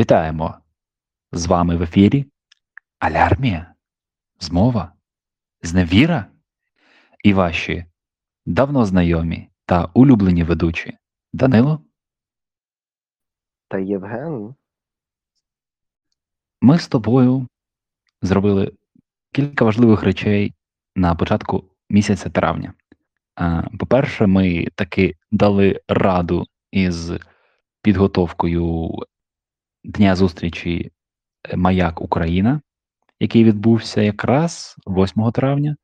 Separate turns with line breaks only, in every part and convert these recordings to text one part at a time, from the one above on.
Вітаємо! З вами в ефірі Алярмія, Змова, Зневіра і ваші давно знайомі та улюблені ведучі Данило.
Та Євген.
Ми з тобою зробили кілька важливих речей на початку місяця травня. По-перше, ми таки дали раду із підготовкою дня зустрічі е, Маяк Україна, який відбувся якраз 8 травня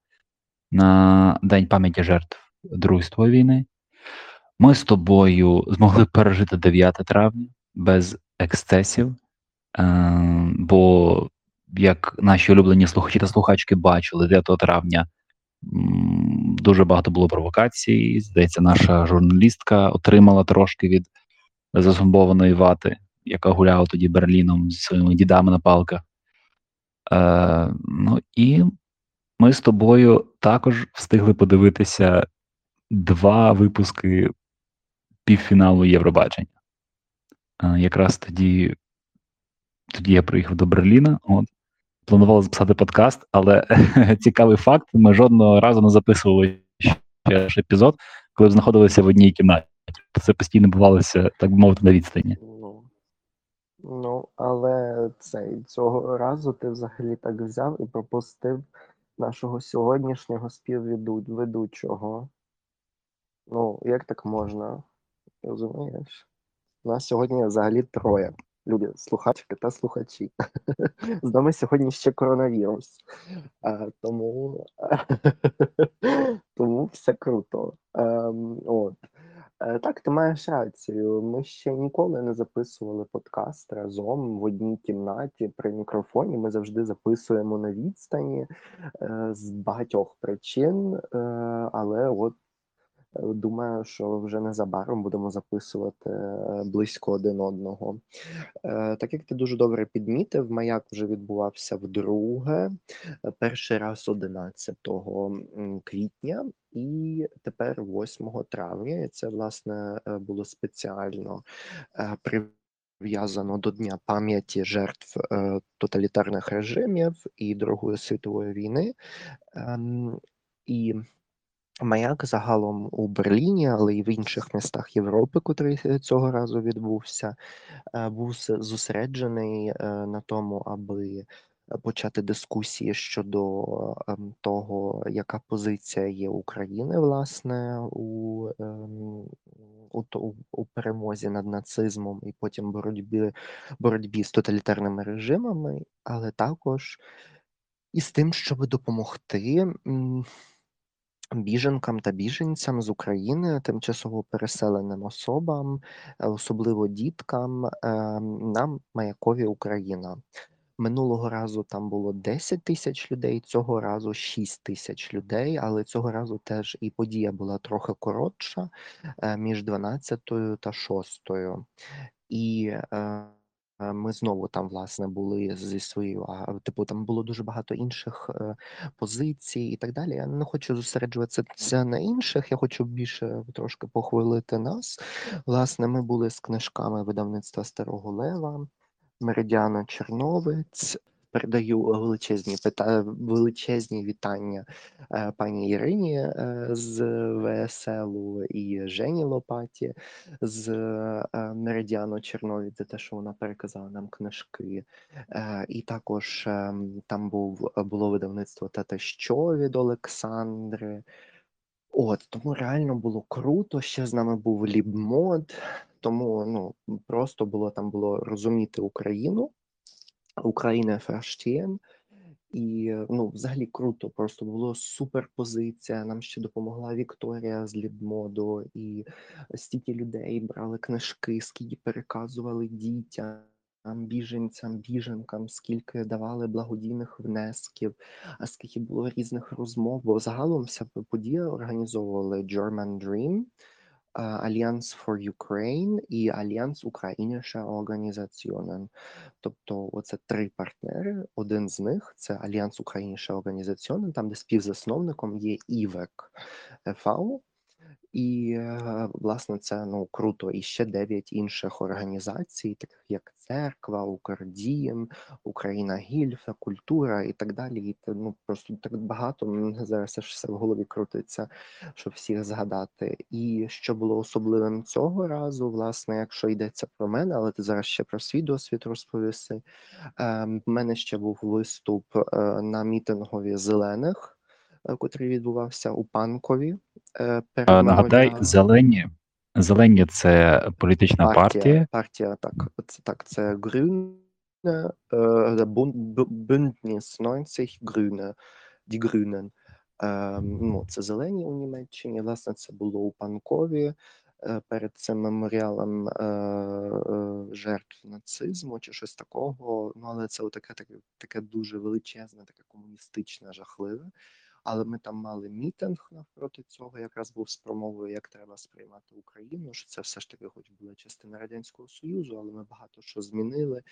на День пам'яті жертв Другої війни. Ми з тобою змогли пережити 9 травня без ексцесів, е, бо, як наші улюблені слухачі та слухачки бачили, 9 травня дуже багато було провокацій. Здається, наша журналістка отримала трошки від зазумбованої вати яка гуляла тоді Берліном зі своїми дідами на палках. Е, Ну і ми з тобою також встигли подивитися два випуски півфіналу Євробачення. Е, Якраз тоді тоді я приїхав до Берліна. От, Планували записати подкаст, але цікавий факт: ми жодного разу не записували ще епізод, коли знаходилися в одній кімнаті. Це постійно бувалося, так би мовити, на відстані.
Ну, але цей цього разу ти взагалі так взяв і пропустив нашого сьогоднішнього співведучого. Ну, як так можна? Розумієш? У нас сьогодні взагалі троє. Люди, слухачки та слухачі. З нами сьогодні ще коронавірус. А, Тому тому все круто. А, ем, от. Е, так, ти маєш рацію. Ми ще ніколи не записували подкаст разом в одній кімнаті при мікрофоні. Ми завжди записуємо на відстані е, з багатьох причин, е, але от Думаю, що вже незабаром будемо записувати е, близько один одного. Е, так як ти дуже добре підмітив, маяк вже відбувався вдруге, е, перший раз 11 квітня, і тепер 8 травня. І це власне було спеціально прив'язано до Дня пам'яті жертв тоталітарних режимів і Другої світової війни. Ем, і Маяк загалом у Берліні, але й в інших містах Європи, котрий е, цього разу відбувся, е, був зосереджений е, на тому, аби почати дискусії щодо того, яка позиція є України власне у ем, у, у перемозі над нацизмом і потім боротьбі боротьбі з тоталітарними режимами, але також і з тим, щоб допомогти біженкам та біженцям з України, тимчасово переселеним особам, е, особливо діткам, ем, на Маякові Україна. Минулого разу там було 10 тисяч людей, цього разу 6 тисяч людей, але цього разу теж і подія була трохи коротша е, між 12 та 6. І е, Е, ми знову там, власне, були зі своєю, а типу, там було дуже багато інших е, позицій і так далі. Я не хочу зосереджуватися на інших. Я хочу більше трошки похвалити нас. Власне, ми були з книжками видавництва Старого Лева, Меридіана Черновець. Передаю величезні пита... величезні вітання е, пані Ірині е, з ВСЛу і Жені Лопаті з е, Меридіану Чернові за те, що вона переказала нам книжки. І також там був було видавництво «Та що від Олександри. От тому реально було круто. Ще з нами був Лібмод, тому ну просто було там було розуміти Україну. Україна Ферштєн. І ну, взагалі круто, просто було супер позиція. Нам ще допомогла Вікторія з Лідмоду, і стільки людей брали книжки, скільки переказували дітям, біженцям, біженкам, скільки давали благодійних внесків, а скільки було різних розмов. Бо загалом вся подія організовували German Dream. Альянс for Ukraine і Альянс Україніша Організаціонен. Тобто, оце три партнери. Один з них це Альянс Україніша Організаціонен, там де співзасновником є ІВЕК ФАУ. І, е, власне, це, ну, круто. І ще 9 інших організацій, таких як Церква, Укрдім, Україна Гільфа, Культура і так далі. І ну, просто так багато. Зараз аж все в голові крутиться, щоб всіх згадати. І що було особливим цього разу, власне, якщо йдеться про мене, але ти зараз ще про свій досвід розповіси. Ем, в мене ще був виступ, е, на мітингові зелених, е, котрий відбувався у Панкові, е,
нагадай,
меморіалом.
зелені. Зелені це політична
Партія,
партія.
так, це так, це Grüne, е, Bündnis 90 Grüne, Die Grünen. Ну, це зелені у Німеччині. Власне, це було у Панкові е, перед цим меморіалом е, е, жертв нацизму чи щось такого. Ну, але це таке, таке, таке дуже величезне, таке комуністичне, жахливе. Але ми там мали мітинг навпроти цього, якраз був з промовою, як треба сприймати Україну. Що це все ж таки, хоч була частина радянського союзу, але ми багато що змінили,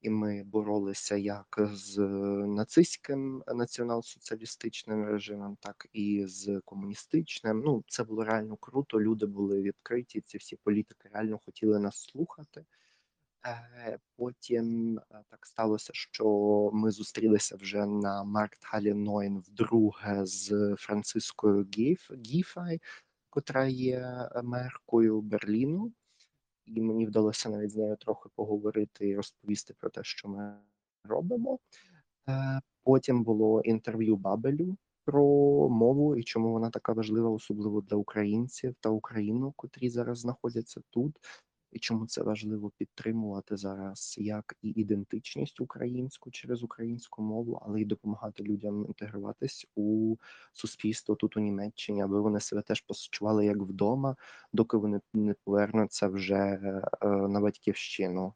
і ми боролися як з нацистським націонал-соціалістичним режимом, так і з комуністичним. Ну це було реально круто. Люди були відкриті. Ці всі політики реально хотіли нас слухати. Потім е, так сталося, що ми зустрілися вже на Марктхалі Нойн вдруге з Францискою Гіф, Гіфай, котра є е, меркою Берліну, і мені вдалося навіть з нею трохи поговорити і розповісти про те, що ми робимо. Е, Потім було інтерв'ю Бабелю про мову і чому вона така важлива, особливо для українців та Україну, котрі зараз знаходяться тут і чому це важливо підтримувати зараз як і ідентичність українську через українську мову, але й допомагати людям інтегруватись у суспільство тут у Німеччині, аби вони себе теж почували як вдома, доки вони не повернуться вже е, на батьківщину.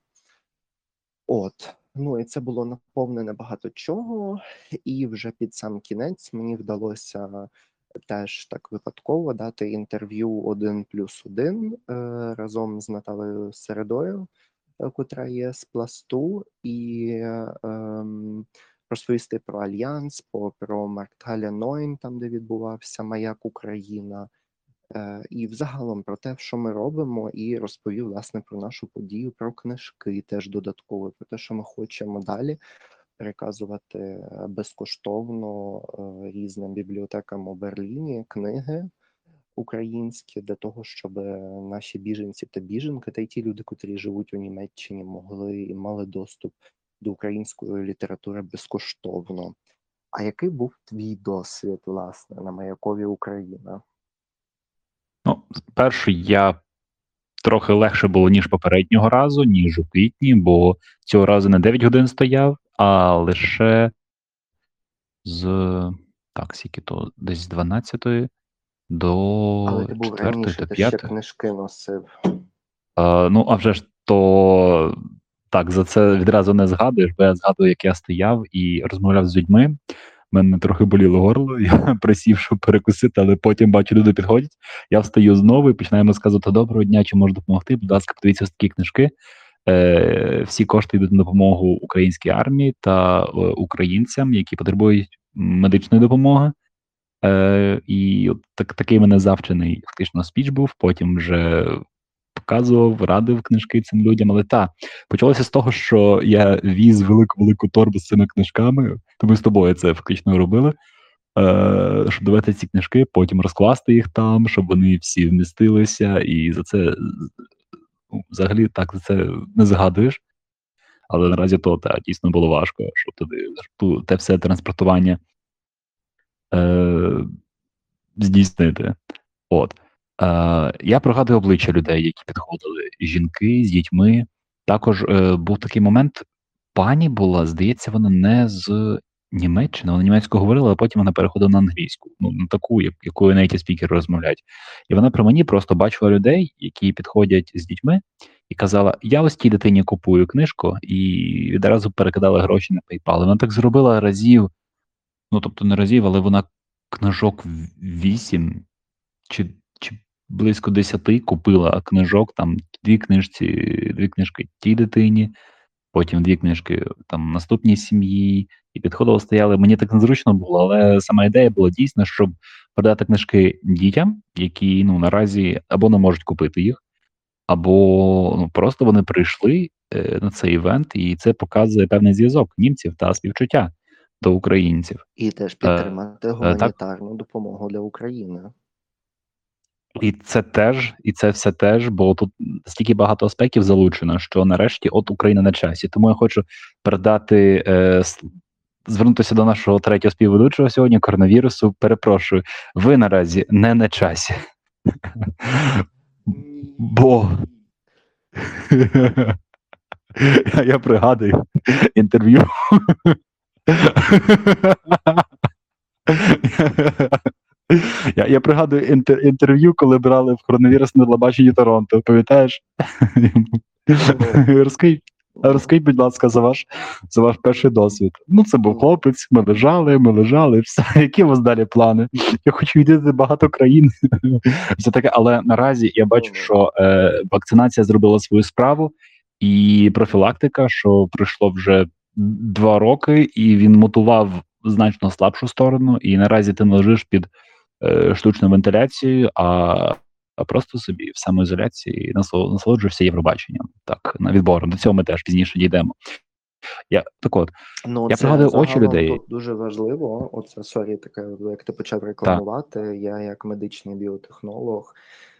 От, ну і це було наповнене багато чого, і вже під сам кінець мені вдалося теж так випадково дати інтерв'ю один плюс один е, разом з Наталею Середою, е, котра є з пласту, і е, ем, розповісти про Альянс, про Маркталя Нойн, там де відбувався Маяк Україна. І взагалом про те, що ми робимо, і розповів власне про нашу подію, про книжки теж додатково, про те, що ми хочемо далі переказувати е, безкоштовно е, різним бібліотекам у Берліні книги українські для того, щоб наші біженці та біженки, та й ті люди, котрі живуть у Німеччині, могли і мали доступ до української літератури безкоштовно. А який був твій досвід, власне, на Маякові Україна?
Ну, спершу я трохи легше було, ніж попереднього разу, ніж у квітні, бо цього разу не 9 годин стояв, а лише з так, скільки то десь з 12 до
Але ти був
4
раніше,
та
ти ще
5.
книжки носив.
Е, ну, а вже ж то так, за це відразу не згадуєш, бо я згадую, як я стояв і розмовляв з людьми. Мене трохи боліло горло, я присів, щоб перекусити, але потім бачу, люди підходять. Я встаю знову і починаємо сказати: Доброго дня, чи можу допомогти? Будь ласка, подивіться ось такі книжки. Е, всі кошти йдуть на допомогу українській армії та е, українцям, які потребують медичної допомоги. Е, і от так, такий мене завчений фактично спіч був. Потім вже показував, радив книжки цим людям. Але та почалося з того, що я віз велику велику торбу з цими книжками. То ми з тобою це фактично робили. Е, щоб давати ці книжки, потім розкласти їх там, щоб вони всі вмістилися, і за це ну, взагалі так це не згадуєш. Але наразі то та, дійсно було важко, щоб туди ту, те все транспортування е, здійснити. От. Е, я пригадую обличчя людей, які підходили, жінки з дітьми. Також е, був такий момент. Пані була, здається, вона не з Німеччини, вона німецькою говорила, а потім вона переходила на англійську, ну на таку, як, якою native спікери розмовляють. І вона при мені просто бачила людей, які підходять з дітьми, і казала: Я ось тій дитині купую книжку, і відразу перекидала гроші на PayPal. Вона так зробила разів, ну тобто не разів, але вона книжок вісім чи чи близько десяти купила книжок, там дві книжці, дві книжки тій дитині, потім дві книжки там наступній сім'ї, і підходили, стояли. Мені так незручно було, але сама ідея була дійсно, щоб передати книжки дітям, які ну наразі або не можуть купити їх, або ну просто вони прийшли е, на цей івент, і це показує певний зв'язок німців та співчуття до українців.
І теж
Е,
підтримати
е, так.
гуманітарну допомогу для України.
І це теж, і це все теж, бо тут стільки багато аспектів залучено, що нарешті от Україна на часі. Тому я хочу передати, е, звернутися до нашого третього співведучого сьогодні коронавірусу. Перепрошую, ви наразі не на часі. Бо я, пригадую інтерв'ю. Я, я пригадую інтер, інтерв'ю, коли брали в коронавірус на телебаченні Торонто. Пам'ятаєш? Розкажіть, розкажіть, будь ласка, за ваш за ваш перший досвід. Ну, це був хлопець, ми лежали, ми лежали, все. Які у вас далі плани? Я хочу відвідати багато країн. Все таке, але наразі я бачу, що е, вакцинація зробила свою справу, і профілактика, що пройшло вже два роки, і він мотував значно слабшу сторону, і наразі ти не лежиш під е, штучною вентиляцією, а, а просто собі в самоізоляції насоло- насолоджуєшся Євробаченням. Так, на відбором. До цього ми теж пізніше дійдемо. Я так от,
Ну,
Я пригадую очі людей.
Тут дуже важливо. Оце sorry, таке, як ти почав рекламувати. Я, як медичний біотехнолог,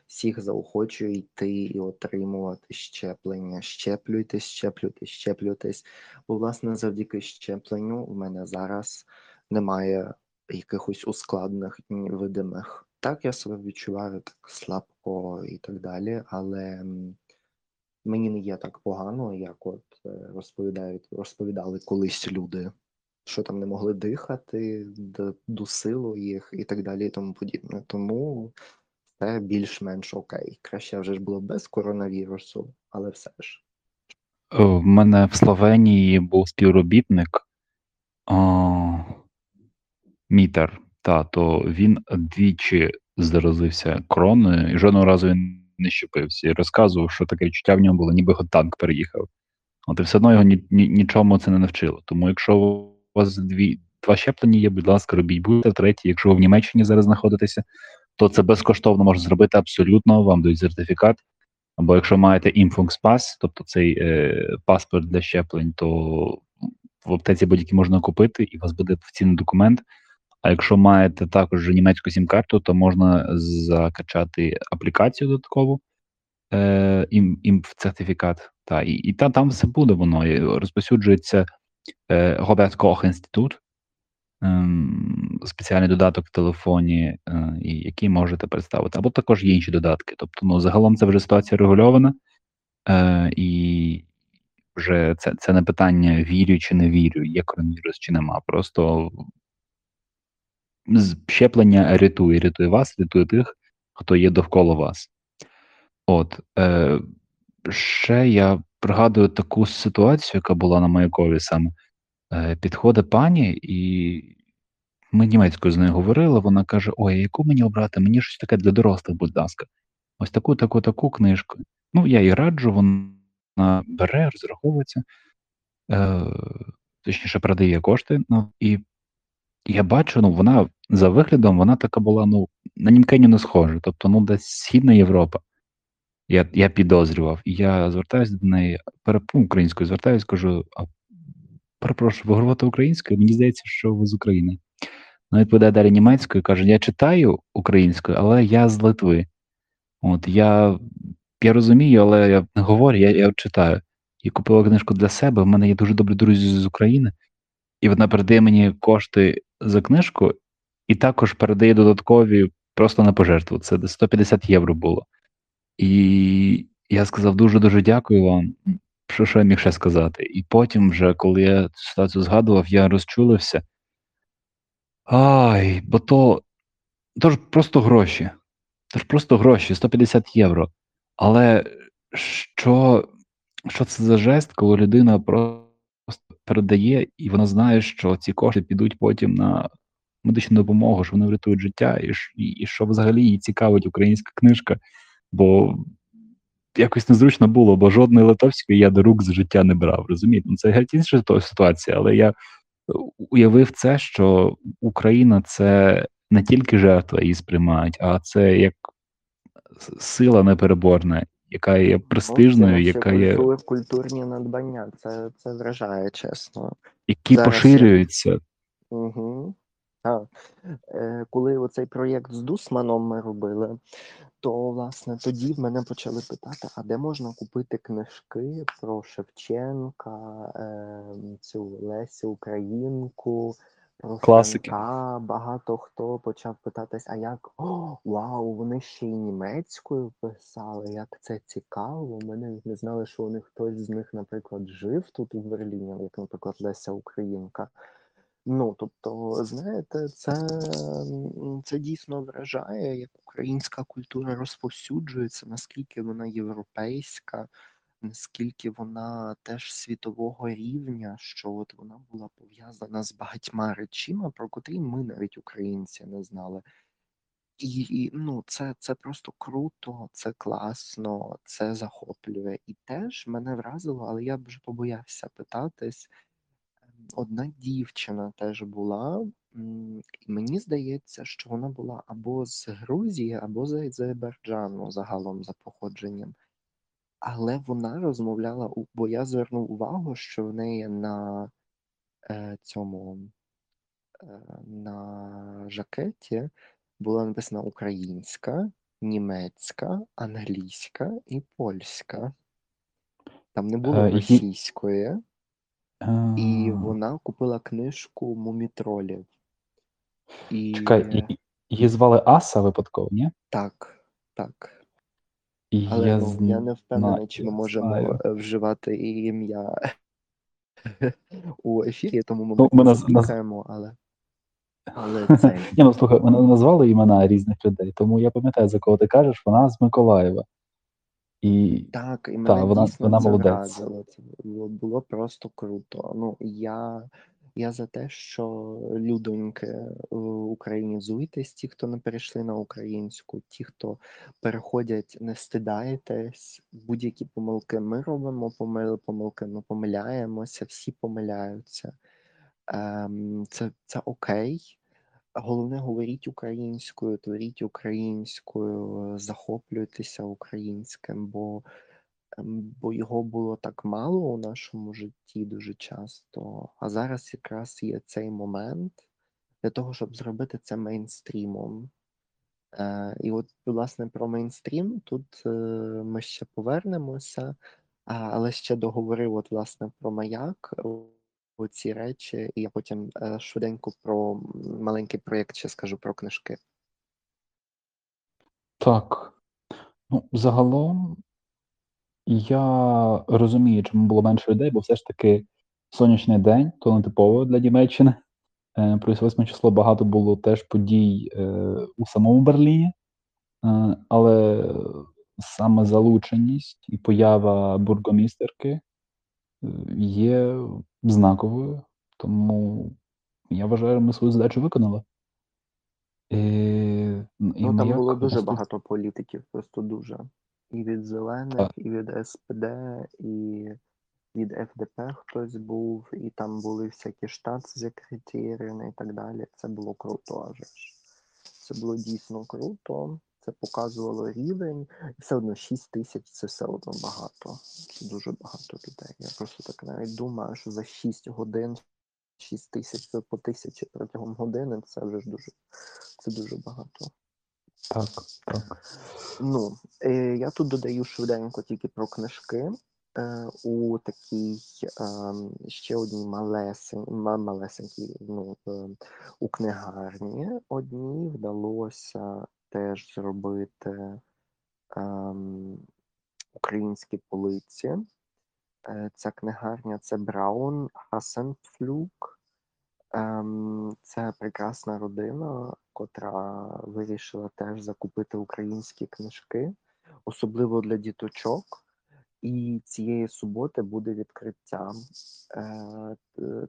всіх заохочую йти і отримувати щеплення. Щеплюйтесь, щеплюйтесь, щеплюйтесь. Бо, власне, завдяки щепленню в мене зараз немає якихось ускладнених ні видимих. Так, я себе відчуваю так слабко і так далі, але мені не є так погано, як от е, розповідають, розповідали колись люди, що там не могли дихати, дусило їх і так далі, і тому подібне. Тому це більш-менш окей. Краще вже ж було без коронавірусу, але все ж.
е, в мене в Словенії був співробітник Мітер. Та, то він двічі заразився короною і жодного разу він не щепився. І розказував, що таке відчуття в ньому було, ніби його танк переїхав. От і все одно його ні, ні, нічому це не навчило. Тому якщо у вас дві, два щеплення є, будь ласка, робіть будете. Третє, якщо ви в Німеччині зараз знаходитеся, то це безкоштовно можна зробити абсолютно, вам дають сертифікат. Або якщо маєте Impfungspass, тобто цей е, паспорт для щеплень, то в аптеці будь-який можна купити, і у вас буде офіційний документ. А якщо маєте також німецьку сім-карту, то можна закачати аплікацію додаткову, е, ім, ім сертифікат. Та, і, і та, там все буде воно. І розповсюджується е, Роберт Кох інститут, ем, спеціальний додаток в телефоні, е, який можете представити. Або також є інші додатки. Тобто, ну, загалом це вже ситуація регульована, е, і вже це, це не питання вірю чи не вірю, є коронавірус чи нема. Просто щеплення рятує, рятує вас, рятує тих, хто є довкола вас. От е, ще я пригадую таку ситуацію, яка була на Маякові саме. Е, підходить пані, і ми німецькою з нею говорили. Вона каже: Ой, яку мені обрати? Мені щось таке для дорослих, будь ласка. Ось таку, таку, таку книжку. Ну, я їй раджу, вона бере, розраховується, е, точніше, продає кошти. Ну, і я бачу, ну вона за виглядом, вона така була, ну, на німкеню не схожа. Тобто, ну, десь Східна Європа. Я, я підозрював. І я звертаюся до неї, переп... ну, українською звертаюся, кажу: а перепрошую, ви говорите українською? Мені здається, що ви з України. Вона відповідає далі німецькою, каже: Я читаю українською, але я з Литви. От я, я розумію, але я не говорю, я, я читаю. І купила книжку для себе. У мене є дуже добрі друзі з України, і вона передає мені кошти за книжку, і також передає додаткові просто на пожертву. Це 150 євро було. І я сказав дуже дуже дякую вам. Що, що я міг ще сказати? І потім, вже, коли я цю ситуацію згадував, я розчулився. Ай, бо то, то ж просто гроші. Це ж просто гроші, 150 євро. Але що, що це за жест, коли людина просто передає, і вона знає, що ці кошти підуть потім на медичну допомогу, що вони врятують життя, і, і, і що взагалі її цікавить українська книжка, бо якось незручно було, бо жодної литовської я до рук з життя не брав. Розумієте? Ну, це геть інша ситуація, але я уявив це, що Україна це не тільки жертва її сприймають, а це як сила непереборна, яка є престижною,
наші
яка є
культур культурні надбання. Це це вражає, чесно.
які
Зараз я
поширюються.
Мгм. Так. Е, коли оцей проєкт з Дусманом ми робили, то, власне, тоді в мене почали питати: а де можна купити книжки про Шевченка, ем, цю Лесю Українку,
Класики.
Франка? Багато хто почав питатись: а як о, вау, вони ще й німецькою писали, як це цікаво. Ми навіть не знали, що у них хтось з них, наприклад, жив тут у Берліні, як, наприклад, Леся Українка. Ну, тобто, знаєте, це, це дійсно вражає, як українська культура розповсюджується, наскільки вона європейська, наскільки вона теж світового рівня, що от вона була пов'язана з багатьма речима, про котрі ми навіть українці не знали. І, і ну, це, це просто круто, це класно, це захоплює. І теж мене вразило, але я б вже побоявся питатись. Ем, Одна дівчина теж була, і мені здається, що вона була або з Грузії, або з Азербайджану загалом за походженням. Але вона розмовляла, бо я звернув увагу, що в неї на е, цьому е, на жакеті була написана українська, німецька, англійська і польська. Там не було
Е,
російської. І вона купила книжку Мумітролів. І
чекай, її звали Аса випадково, ні?
так, так.
І
Але
я
ну я не впевнений, чи ми можемо
знаю.
е, вживати і ім'я у ефірі, тому,
Ну, ми
не
наз наз
запікаємо, але але цей.
Ні, ну слухай, ми назвали імена різних людей, тому я пам'ятаю, за кого ти кажеш, вона з Миколаєва. І
Так, і
та, вона
дійсно
вона
це
молодець.
вразило. Це було, було просто круто. Ну, я, я за те, що людоньки українізуйтесь, ті, хто не перейшли на українську, ті, хто переходять, не стидайтесь. Будь-які помилки ми робимо, помили помилки, ми помиляємося, всі помиляються. Ем, це, це окей. Головне, говоріть українською, творіть українською, захоплюйтеся українським, бо, бо його було так мало у нашому житті дуже часто. А зараз якраз є цей момент для того, щоб зробити це мейнстрімом. Е, і от, власне, про мейнстрім тут е, ми ще повернемося, але ще договорив, от, власне, про маяк, оці речі, і я потім е, швиденько про маленький проєкт ще скажу про книжки.
Так. Ну, загалом я розумію, чому було менше людей, бо все ж таки сонячний день, то нетипово для Німеччини. Е, плюс 8 число багато було теж подій е, у самому Берліні, е, але саме залученість і поява бургомістерки є знаковою, тому я вважаю, ми свою задачу виконали. І, і
Ну, там було дуже багато політиків, просто дуже. І від зелених, і від СПД, і від ФДП хтось був, і там були всякі штатсекретарі і так далі. Це було круто аж. Це було дійсно круто. Це показувало рівень. І все одно 6 тисяч це все одно багато. Це дуже багато людей. Я просто так навіть думаю, що за 6 годин 6 тисяч по тисячі протягом години це вже ж дуже це дуже багато.
Так, так.
Ну, е, я тут додаю швиденько тільки про книжки. Е, у такій е, ще одній малесень, малесенькій, ну, е, у книгарні одній вдалося теж зробити ем, українські полиці. Е, ця книгарня це Браун Хасенфлюк. Це прекрасна родина, котра вирішила теж закупити українські книжки, особливо для діточок. І цієї суботи буде відкриття. Е,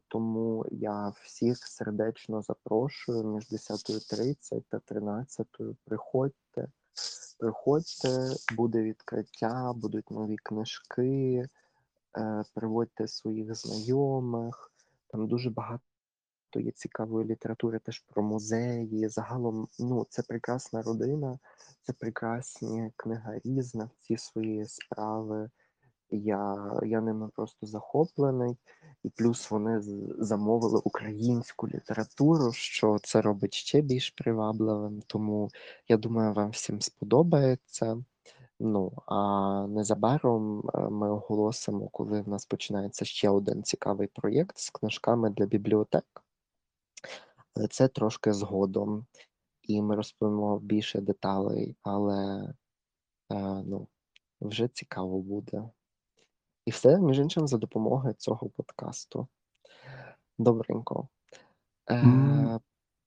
тому я всіх сердечно запрошую між 10.30 та 13.00. Приходьте, приходьте, буде відкриття, будуть нові книжки, е, приводьте своїх знайомих. Там дуже багато багато є цікавої літератури теж про музеї. Загалом, ну, це прекрасна родина, це прекрасні книгарі, знавці своєї справи. Я я ними просто захоплений, і плюс вони замовили українську літературу, що це робить ще більш привабливим. Тому я думаю, вам всім сподобається. Ну а незабаром е, ми оголосимо, коли в нас починається ще один цікавий проєкт з книжками для бібліотек. Але це трошки згодом, і ми розповімо більше деталей, але е, ну, вже цікаво буде. І все, між іншим, за допомогою цього подкасту. Добренько. Е,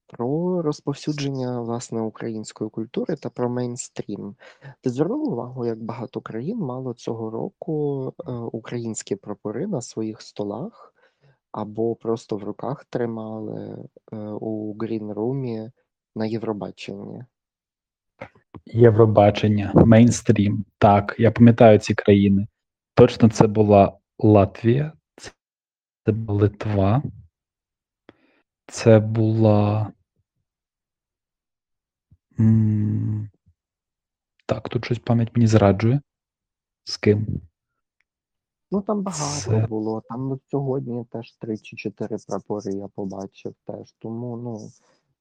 Про розповсюдження власне української культури та про мейнстрім. Ти звернув увагу, як багато країн мало цього року е, українські прапори на своїх столах або просто в руках тримали е, у грінрумі на Євробаченні.
Євробачення, мейнстрім. Так, я пам'ятаю ці країни. Точно це була Латвія, це була Литва, це була. Так, тут щось пам'ять мені зраджує. З ким?
Ну там багато це... було. Там от сьогодні теж три чи чотири прапори я побачив теж. Тому ну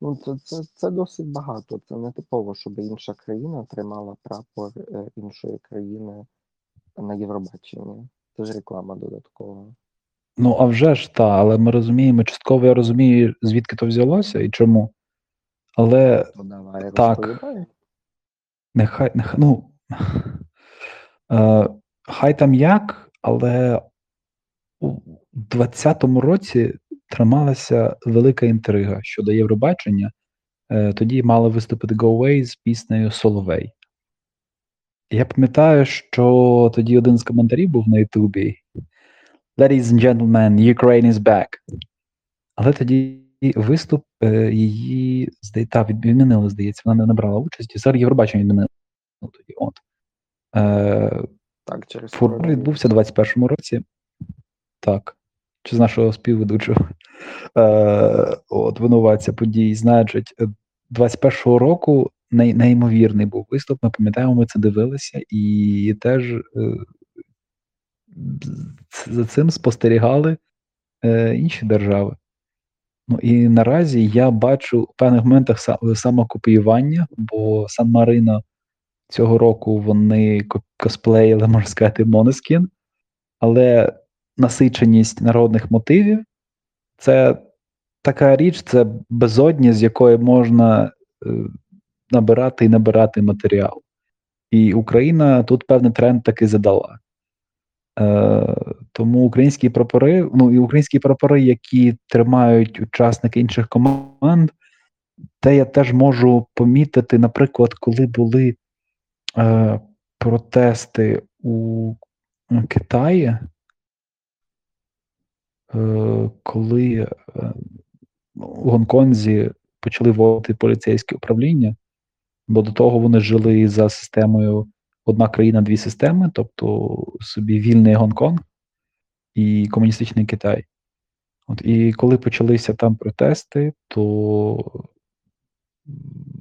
ну це це, це досить багато. Це не типово, щоб інша країна тримала прапор е, іншої країни на Євробаченні. Це ж реклама додаткова.
Ну, а вже ж та, але ми розуміємо, частково я розумію, звідки то взялося і чому. Але
ну, давай,
так, нехай, нехай, ну, е, хай там як, але у 20-му році трималася велика інтрига щодо Євробачення. Е, тоді мали виступити Go Away з піснею Соловей. Я пам'ятаю, що тоді один з коментарів був на Ютубі. Ladies and gentlemen, Ukraine is back. Але тоді виступ е, її та, відмінили, здається, вона не набрала участі. Зараз Євробачення відмінили. Е,
так, через
Фурор відбувся у 21-му році. Так. Чи з нашого співведучого е, от, винуватця подій. Значить, 21-го року най, неймовірний був виступ. Ми пам'ятаємо, ми це дивилися, і теж е, за цим спостерігали е, інші держави. Ну і наразі я бачу в певних моментах самокопіювання, бо Сан Марино цього року вони косплеїли, можна сказати, Монескін, але насиченість народних мотивів це така річ, це безодні, з якої можна е, набирати і набирати матеріал. І Україна тут певний тренд таки задала. Е, Тому українські прапори, ну і українські прапори, які тримають учасники інших команд, те я теж можу помітити, наприклад, коли були е, протести у Китаї, е, коли е, у Гонконзі почали вводити поліцейське управління, бо до того вони жили за системою одна країна, дві системи, тобто собі вільний Гонконг і комуністичний Китай. От І коли почалися там протести, то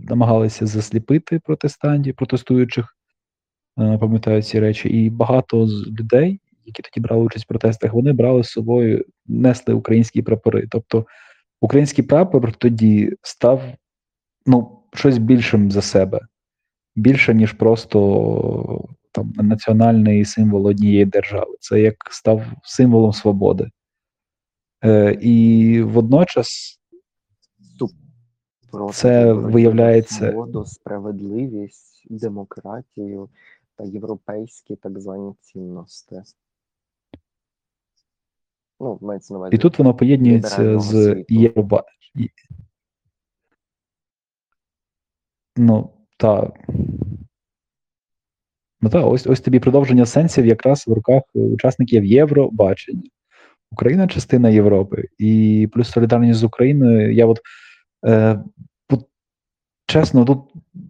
намагалися засліпити протестантів, протестуючих, е, пам'ятаю ці речі, і багато з людей, які тоді брали участь в протестах, вони брали з собою, несли українські прапори. Тобто український прапор тоді став ну, щось більшим за себе, більше, ніж просто там національний символ однієї держави. Це як став символом свободи. Е, І водночас це виявляється
свободу, справедливість, демократію та європейські так звані цінності. Ну, мається на увазі.
І тут воно поєднується з Євроба. Ну, так. Ну так, ось ось тобі продовження сенсів якраз в руках учасників Євробачення. Україна частина Європи. І плюс солідарність з Україною. Я от чесно, тут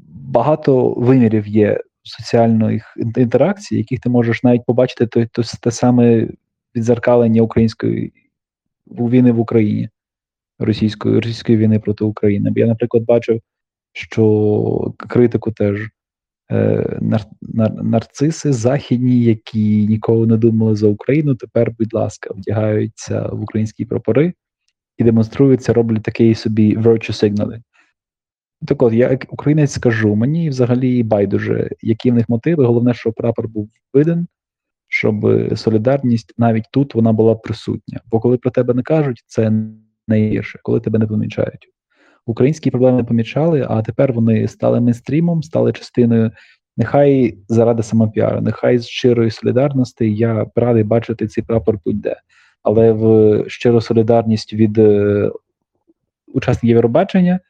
багато вимірів є соціальних інтеракцій, яких ти можеш навіть побачити то, то, те саме відзеркалення української війни в Україні. російської російської війни проти України. Бо я, наприклад, бачив, що критику теж е, нар, нар, нарциси західні, які ніколи не думали за Україну, тепер, будь ласка, вдягаються в українські прапори і демонструються, роблять такий собі virtue signaling. Так от, я як українець скажу, мені взагалі байдуже, які в них мотиви. Головне, щоб прапор був виден, щоб солідарність навіть тут вона була присутня. Бо коли про тебе не кажуть, це найгірше, коли тебе не помічають. Українські проблеми не помічали, а тепер вони стали мейнстрімом, стали частиною. Нехай заради самопіару, нехай з щирої солідарності я радий бачити цей прапор будь-де. Але в щиру солідарність від е, учасників Євробачення,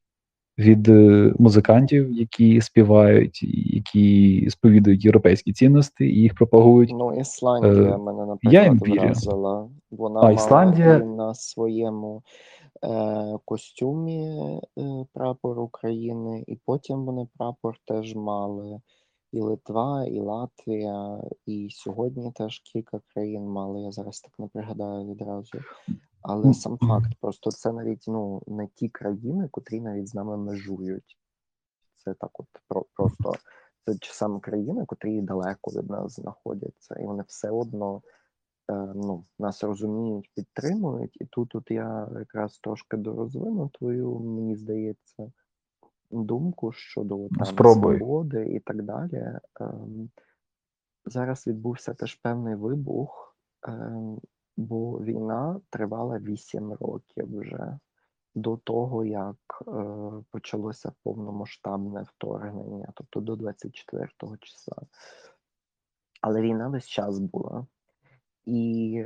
від е, музикантів, які співають, які сповідують європейські цінності і їх пропагують.
Ну, Ісландія
Е,
мене, наприклад, вразила. Вона
А, Ісландія-
на своєму е, костюмі е, прапор України, і потім вони прапор теж мали. І Литва, і Латвія, і сьогодні теж кілька країн мали. Я зараз так не пригадаю відразу. Але сам факт, просто це навіть ну не ті країни, котрі навіть з нами межують. Це так, от про просто це ті самі країни, котрі далеко від нас знаходяться, і вони все одно е, ну, нас розуміють, підтримують. І тут от я якраз трошки дорозвину твою, мені здається, думку щодо там
Спробуй.
свободи і так далі. Ем, зараз відбувся теж певний вибух, ем, бо війна тривала 8 років вже до того, як е, почалося повномасштабне вторгнення, тобто до 24 числа. Але війна весь час була. І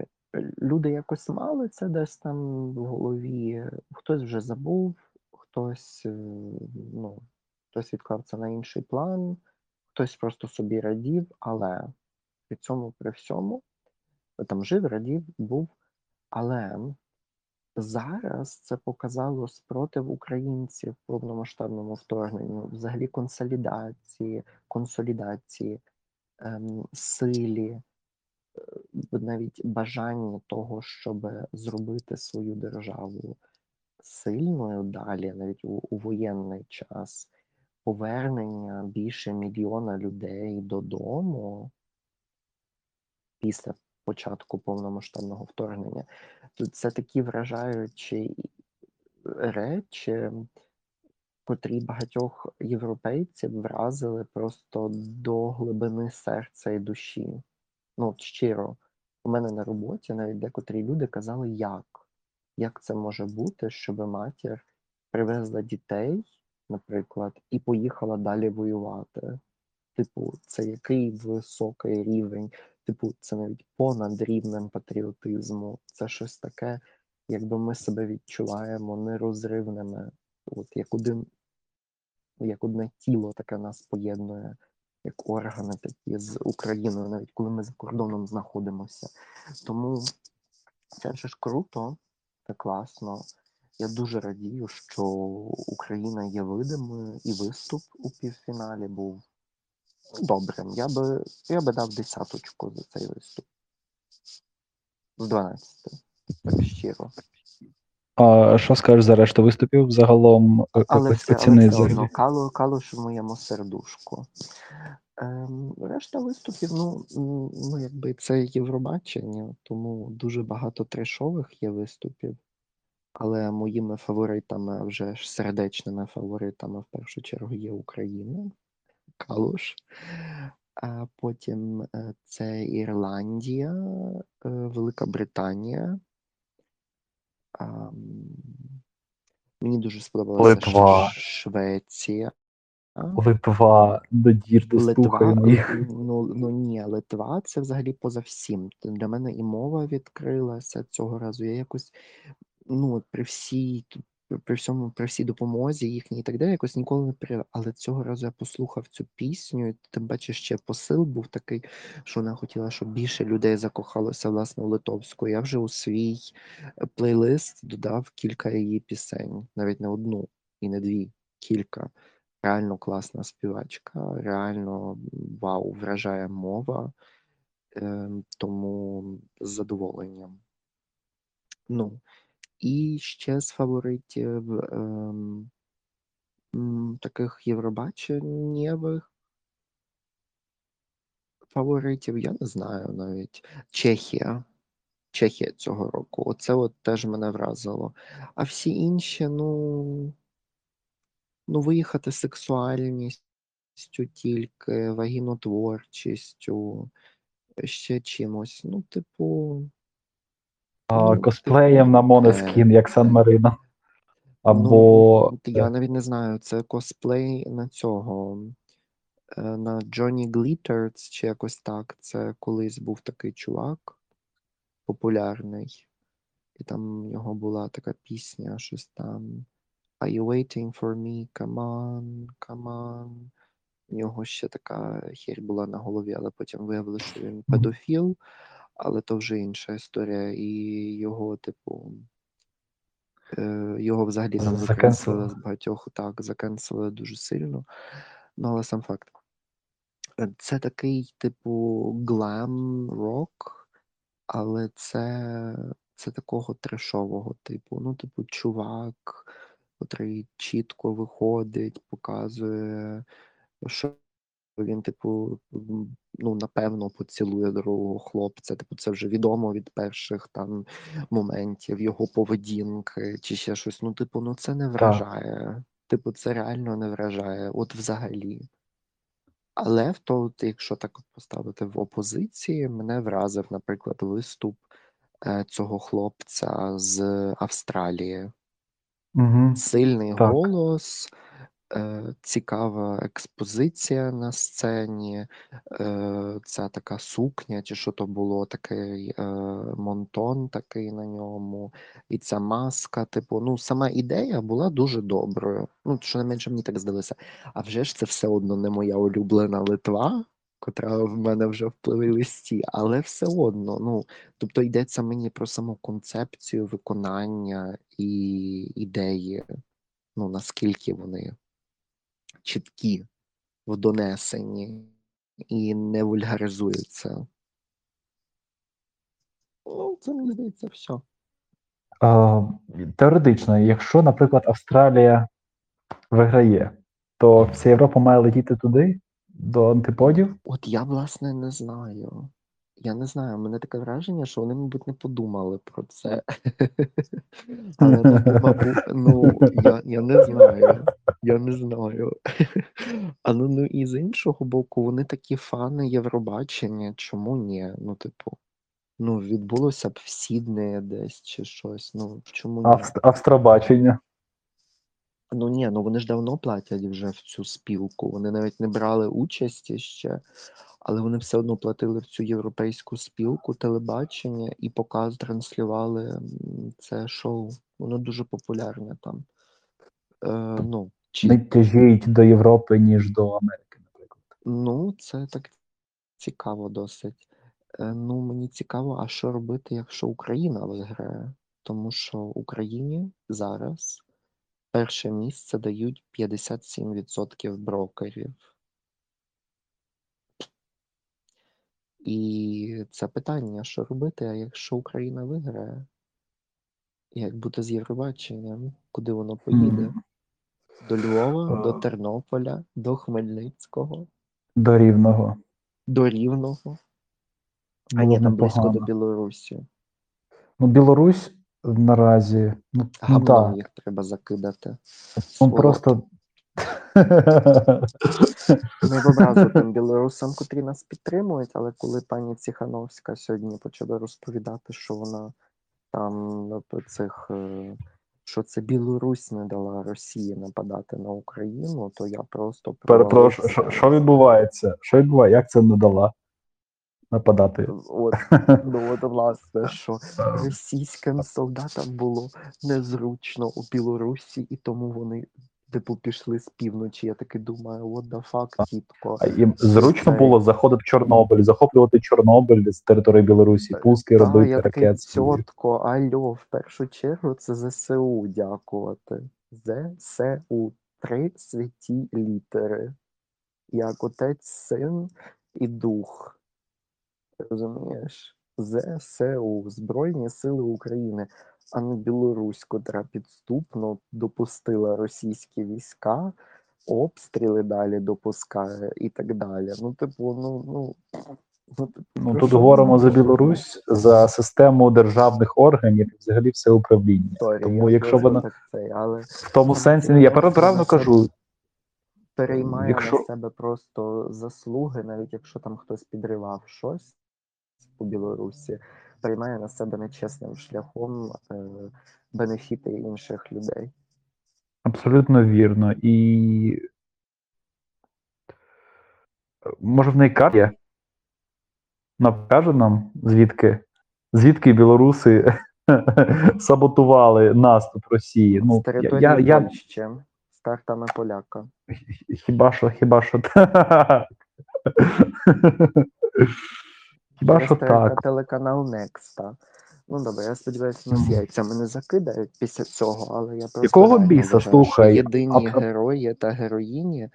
люди якось мали це десь там в голові. Хтось вже забув, хтось, е, ну, хтось відклав це на інший план, хтось просто собі радів, але при цьому при всьому там жив, радів, був. Але зараз це показало спротив українців в повномасштабному вторгненню, взагалі консолідації, консолідації, ем, силі, е, навіть бажанні того, щоб зробити свою державу сильною далі, навіть у, у воєнний час, повернення більше мільйона людей додому після початку повномасштабного вторгнення. Це такі вражаючі речі, котрі багатьох європейців вразили просто до глибини серця і душі. Ну, щиро, у мене на роботі навіть декотрі люди казали, як? Як це може бути, щоб матір привезла дітей, наприклад, і поїхала далі воювати? Типу, це який високий рівень, типу, це навіть понад рівнем патріотизму. Це щось таке, якби ми себе відчуваємо нерозривними, от як один, як одне тіло таке нас поєднує, як органи такі з Україною, навіть коли ми за кордоном знаходимося. Тому це ж круто, це класно. Я дуже радію, що Україна є видимою, і виступ у півфіналі був добрим. Я би, я би дав десяточку за цей виступ. З 12. Так щиро.
А що скажеш за решту виступів? Загалом е,
Але все, але все одно кало, калош в моєму сердушку. Ем, решта виступів, ну, ну, якби це Євробачення, тому дуже багато трешових є виступів. Але моїми фаворитами, вже ж сердечними фаворитами, в першу чергу, є Україна, Калуш. А потім е, це Ірландія, е, Велика Британія. Мені дуже сподобалася. Швеція.
Литва до дір
Литва,
достукає
ну, ну ні, Литва це взагалі поза всім. Для мене і мова відкрилася цього разу. Я якось, ну, при всій, при всьому, при всій допомозі їхній і так далі, якось ніколи не при. Але цього разу я послухав цю пісню, і тим бачиш, ще посил був такий, що вона хотіла, щоб більше людей закохалося власне в литовську. Я вже у свій е, плейлист додав кілька її пісень, навіть не одну і не дві, кілька. Реально класна співачка, реально вау, вражає мова, е, тому з задоволенням. Ну, І ще з фаворитів ем, таких Євробаченнєвих фаворитів, я не знаю навіть. Чехія. Чехія цього року. Оце от теж мене вразило. А всі інші, ну, ну виїхати сексуальністю тільки, вагінотворчістю, ще чимось. Ну, типу,
А,
Ну,
косплеєм на
типу,
Монескін,
е,
як Сан Марино. Або
Ну, я навіть не знаю, це косплей на цього. е, На Джонні Гліттерс чи якось так. Це колись був такий чувак популярний. І там в нього була така пісня, щось там. Are you waiting for me? Come on, come on. У нього ще така херь була на голові, але потім виявилося, що він педофіл, але то вже інша історія. І його, типу, е, його взагалі там викреслили з багатьох так, закенсили дуже сильно. Ну, але сам факт. Е, Це такий, типу, глам рок, але це, це такого трешового типу. Ну, типу, чувак, котрий чітко виходить, показує, що він, типу, ну, напевно, поцілує другого хлопця. Типу, це вже відомо від перших там моментів його поведінки чи ще щось. Ну, типу, ну це не вражає. Типу, це реально не вражає. От взагалі. Але в то, якщо так поставити в опозиції, мене вразив, наприклад, виступ е, цього хлопця з Австралії.
Угу.
Сильний
Так.
голос, е, цікава експозиція на сцені, е, ця така сукня, чи що то було, такий е, монтон такий на ньому, і ця маска. Типу, ну, сама ідея була дуже доброю. Ну, що не менше мені так здалося. А вже ж це все одно не моя улюблена Литва, котра в мене вже в плейлисті, але все одно, ну. Тобто йдеться мені про саму концепцію виконання і ідеї, ну наскільки вони чіткі в донесенні і не вульгаризуються. Ну, це мені здається все.
А, теоретично, якщо, наприклад, Австралія виграє, то вся Європа має летіти туди, до антиподів.
От я, власне, не знаю. Я не знаю, у мене таке враження, що вони, мабуть, не подумали про це. Але мабуть, ну, я, я не знаю. Я не знаю. Але ну і з іншого боку, вони такі фани Євробачення. Чому ні? Ну, типу, ну, відбулося б в Сіднеї десь чи щось. Ну, чому ні?
Авст- Австробачення.
Ну ні, ну вони ж давно платять вже в цю спілку. Вони навіть не брали участі ще, але вони все одно платили в цю європейську спілку телебачення і показ транслювали це шоу. Воно дуже популярне там. Е, ну, чи,
Не тяжіють до Європи, ніж до Америки, наприклад.
ну, це так цікаво досить. Е, ну, мені цікаво, а що робити, якщо Україна виграє? Тому що Україні зараз перше місце дають 57% брокерів. І це питання, що робити, а якщо Україна виграє? Як буде з Євробаченням? Куди воно поїде?
Мгм.
До Львова, до. Тернополя, до Хмельницького,
До рівного.
до Рівного, а ні, там близько до. Білорусі.
Ну, Білорусь наразі. Ну, ну так.
їх треба закидати.
Ну, просто.
Не в образу тим білорусам, котрі нас підтримують, але коли пані Ціхановська сьогодні почала розповідати, що вона там цих, е, що це Білорусь не дала Росії нападати на Україну, то я просто
Перепрошую, що, що відбувається? Що відбувається? Як це не дала нападати?
От, ну от власне, що російським солдатам було незручно у Білорусі, і тому вони типу пішли з півночі. Я таки думаю, what the fuck, тітко.
А їм зручно
Це-
було заходити в Чорнобиль, захоплювати Чорнобиль з території Білорусі, пуски
Та,
робити
я такий,
ракет.
цьотко, альо, в першу чергу це ЗСУ дякувати. ЗСУ. Три святі літери. Як отець, син і дух. Розумієш? ЗСУ, Збройні Сили України. а не Білорусь, котра підступно допустила російські війська, обстріли далі допускає і так далі. Ну, типу, ну, ну, ну, типу,
Ну тут говоримо за Білорусь за систему державних органів і взагалі все управління.
говорити?
Тому якщо вона
це, але
в тому сенсі,
не
я правильно кажу,
переймає
якщо
на себе просто заслуги, навіть якщо там хтось підривав щось у Білорусі, переймає на себе нечесним шляхом е, бенефіти інших людей.
абсолютно вірно. І може в неї карта є? Нам, звідки, звідки білоруси саботували наступ Росії.
з
Ну, я,
території
я, я,
Польщі, з картами поляка.
хіба що, хіба що так.
Через
так.
телеканал Некста. Ну добре, я сподіваюся, нас яйцями не закидають після цього, але я просто
Якого біса?
вважаю, що
Слухай,
єдині
а
герої та героїні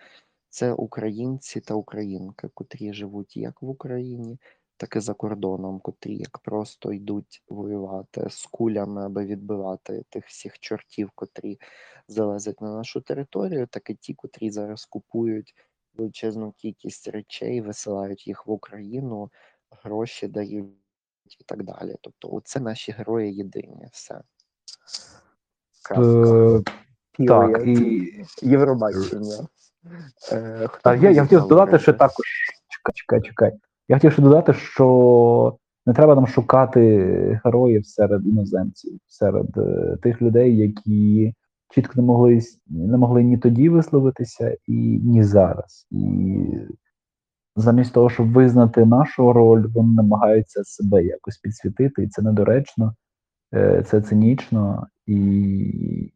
це українці та українки, котрі живуть як в Україні, так і за кордоном, котрі як просто йдуть воювати з кулями, аби відбивати тих всіх чортів, котрі залазять на нашу територію, так і ті, котрі зараз купують величезну кількість речей, висилають їх в Україну, гроші дають і так далі. Тобто, оце наші герої єдині. Все.
Е, Так, і
Євробачення. Е,
я, я хотів додати
говорити?
також. Чекай, чекай, чекай. Я хотів ще додати, що не треба нам шукати героїв серед іноземців, серед е, тих людей, які чітко не могли не могли ні тоді висловитися, і ні зараз. І замість того, щоб визнати нашу роль, вони намагаються себе якось підсвітити, і це недоречно, е, це цинічно і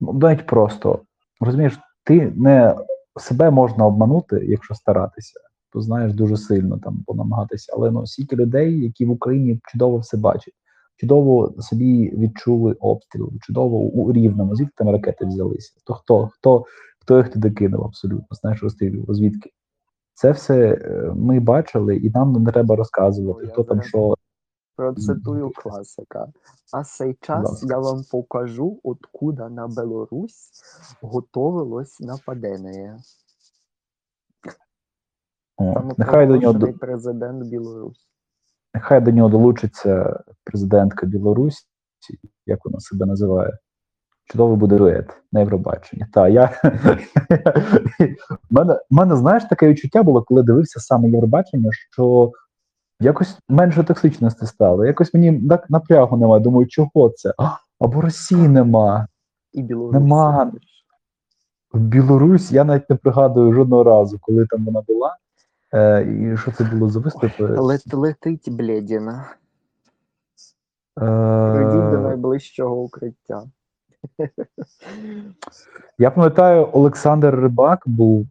ну, навіть просто розумієш, ти не себе можна обманути, якщо старатися, то знаєш дуже сильно там понамагатися. Але ну стільки людей, які в Україні чудово все бачать, чудово собі відчули обстріл, чудово у рівному, звідки там ракети взялися. То хто, хто, хто їх туди кинув абсолютно, знаєш, розстрілював, звідки? Це все е, ми бачили, і нам не треба розказувати, хто там що.
Процитую класика. А сейчас
ласка.
я вам покажу, откуда на Беларусь готовилось нападение.
О, нехай до нього
президент Білорусі.
Нехай до нього долучиться президентка Білорусі, як вона себе називає. Чудовий буде дует на Євробаченні. Та я мене, мене, знаєш, таке відчуття було, коли дивився саме Євробачення, що якось менше токсичності стало. Якось мені так напрягу немає. Думаю, чого це? А, або Росії нема.
І Білорусі.
Нема. В Білорусь я навіть не пригадую жодного разу, коли там вона була. Е, і що це було за виступи?
Лет, летить блєдіна.
Е,
Прийдіть до найближчого укриття.
Я пам'ятаю, Олександр Рибак був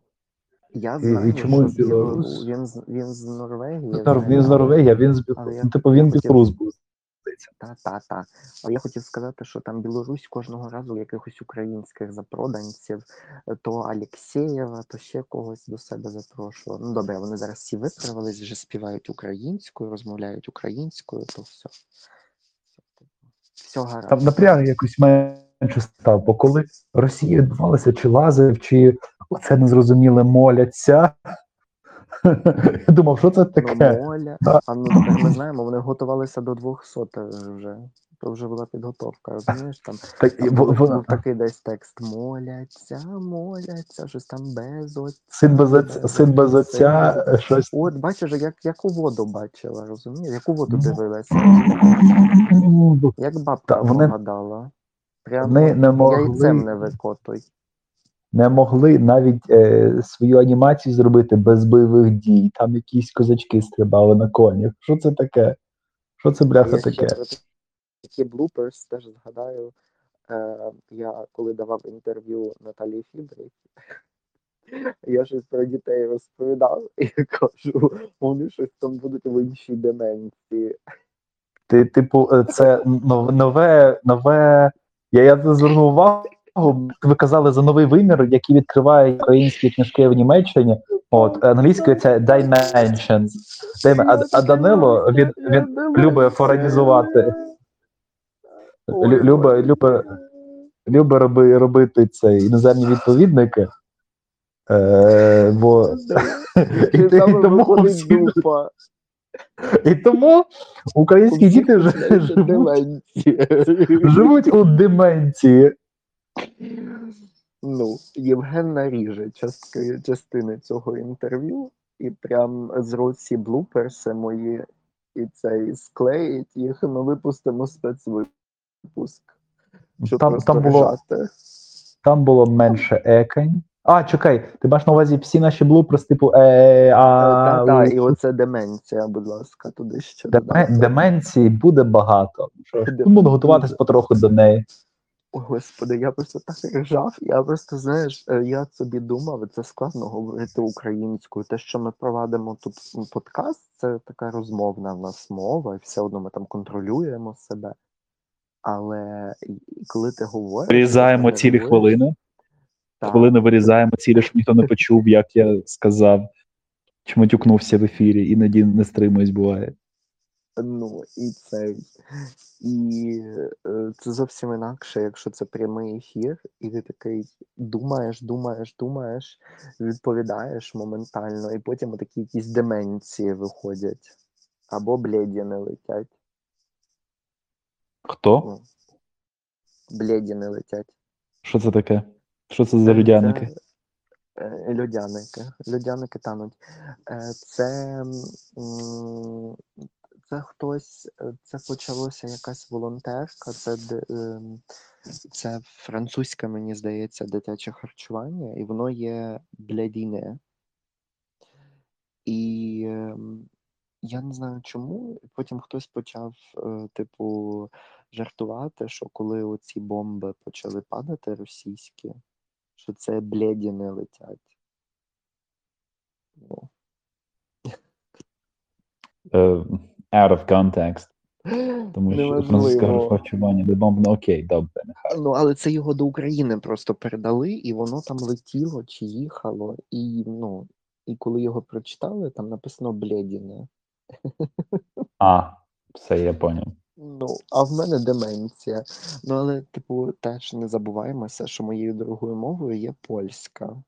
Я знаю,
і чому
що
він білорус?
Він, з- він з Норвегії.
Нор- він з. Норвегії, він з Бі-
Але я
ну, типу він
хотів-
білорус був.
Та, та, та. Але я хотів сказати, що там Білорусь кожного разу якихось українських запроданців, е, то Алєксєєва, то ще когось до себе запрошувала. Ну добре, вони зараз всі виправились, вже співають українською, розмовляють українською, то все. Все гаразд.
Там напряг якось менше став, бо коли Росія відбувалася, чи лазив, чи оце незрозуміле моляться. Я думав, що це
Ну,
таке?
моля.
Да.
А ну тепер ми знаємо, вони готувалися до 200 вже. То вже була підготовка, розумієш? Там
Так,
Там був, був такий десь текст моляться, моляться, щось там без отця.
Син без отця, син без отця, щось.
От бачиш, як, яку воду бачила, розумієш? Яку воду
Ну.
дивилася?
Ну,
Як бабка
Та, вони-
гадала. Прямо
Вони не могли-
яйцем не викотуй.
Не могли навіть е, свою анімацію зробити без бойових дій. Там якісь козачки стрибали на конях. Що це таке? Що це бляха
Я ще
таке?
про такі блуперс теж згадаю. Е, я коли давав інтерв'ю Наталії Фібрик, я щось про дітей розповідав і кажу, вони щось там будуть в іншій деменції.
Ти, типу, е, це нов- нове, нове. Я, я звернув увагу. Ви казали за новий вимір, який відкриває українські книжки в Німеччині. От англійською це Dimensions. А, а Данило він, він любить форанізувати. Лю- Люба, Люба, Люба роби, робити цей іноземні відповідники. Е, бо, і,
І
тому всі-. І тому українські діти живуть, живуть у деменції.
Ну, Євген наріже частини цього інтерв'ю, і прям зруть всі блуперси мої, і цей склеїть їх, ми випустимо спецвипуск. Щоб
Там, там, було, там було менше екань. А, чекай, ти маєш на увазі всі наші блуперс, типу, е, а,
Та, та,
у-
і оце деменція, будь ласка, туди ще
Деме- деменції буде багато. Буду готуватись потроху до неї.
О, Господи, я просто так ржав. Я просто, знаєш, е, я собі думав, це складно говорити українською. Те, що ми провадимо тут подкаст, це така розмовна в нас мова, і все одно ми там контролюємо себе. Але коли ти говориш,
Вирізаємо цілі хвилини.
Так,
Хвилини вирізаємо цілі, щоб ніхто не почув, як я сказав, чому тюкнувся в ефірі, іноді не стримуюсь, буває.
Ну, і це. І е, це зовсім інакше, якщо це прямий ефір, і ти такий думаєш, думаєш, думаєш, відповідаєш моментально, і потім такі якісь деменції виходять. Або блєдіни летять.
Хто?
Ну, блєдіни летять.
Що це таке? Що це за людяники?
Це, е, Льодяники. Льодяники тануть. Е, Це, це хтось, е, це почалося якась волонтерка, це, це французьке, мені здається, дитяче харчування, і воно є блядіне. І я не знаю чому. Потім хтось почав, е, типу, жартувати, що коли оці бомби почали падати російські, що це блєдіни летять. Ну.
Е, out of context. Тому що французьке харчування де бомб, ну окей, добре.
Ну, але це його до України просто передали, і воно там летіло чи їхало. І, ну, і коли його прочитали, там написано блєдіне.
А, все, я поняв.
Ну, а в мене деменція. Ну, але, типу, теж не забуваємося, що моєю другою мовою є польська.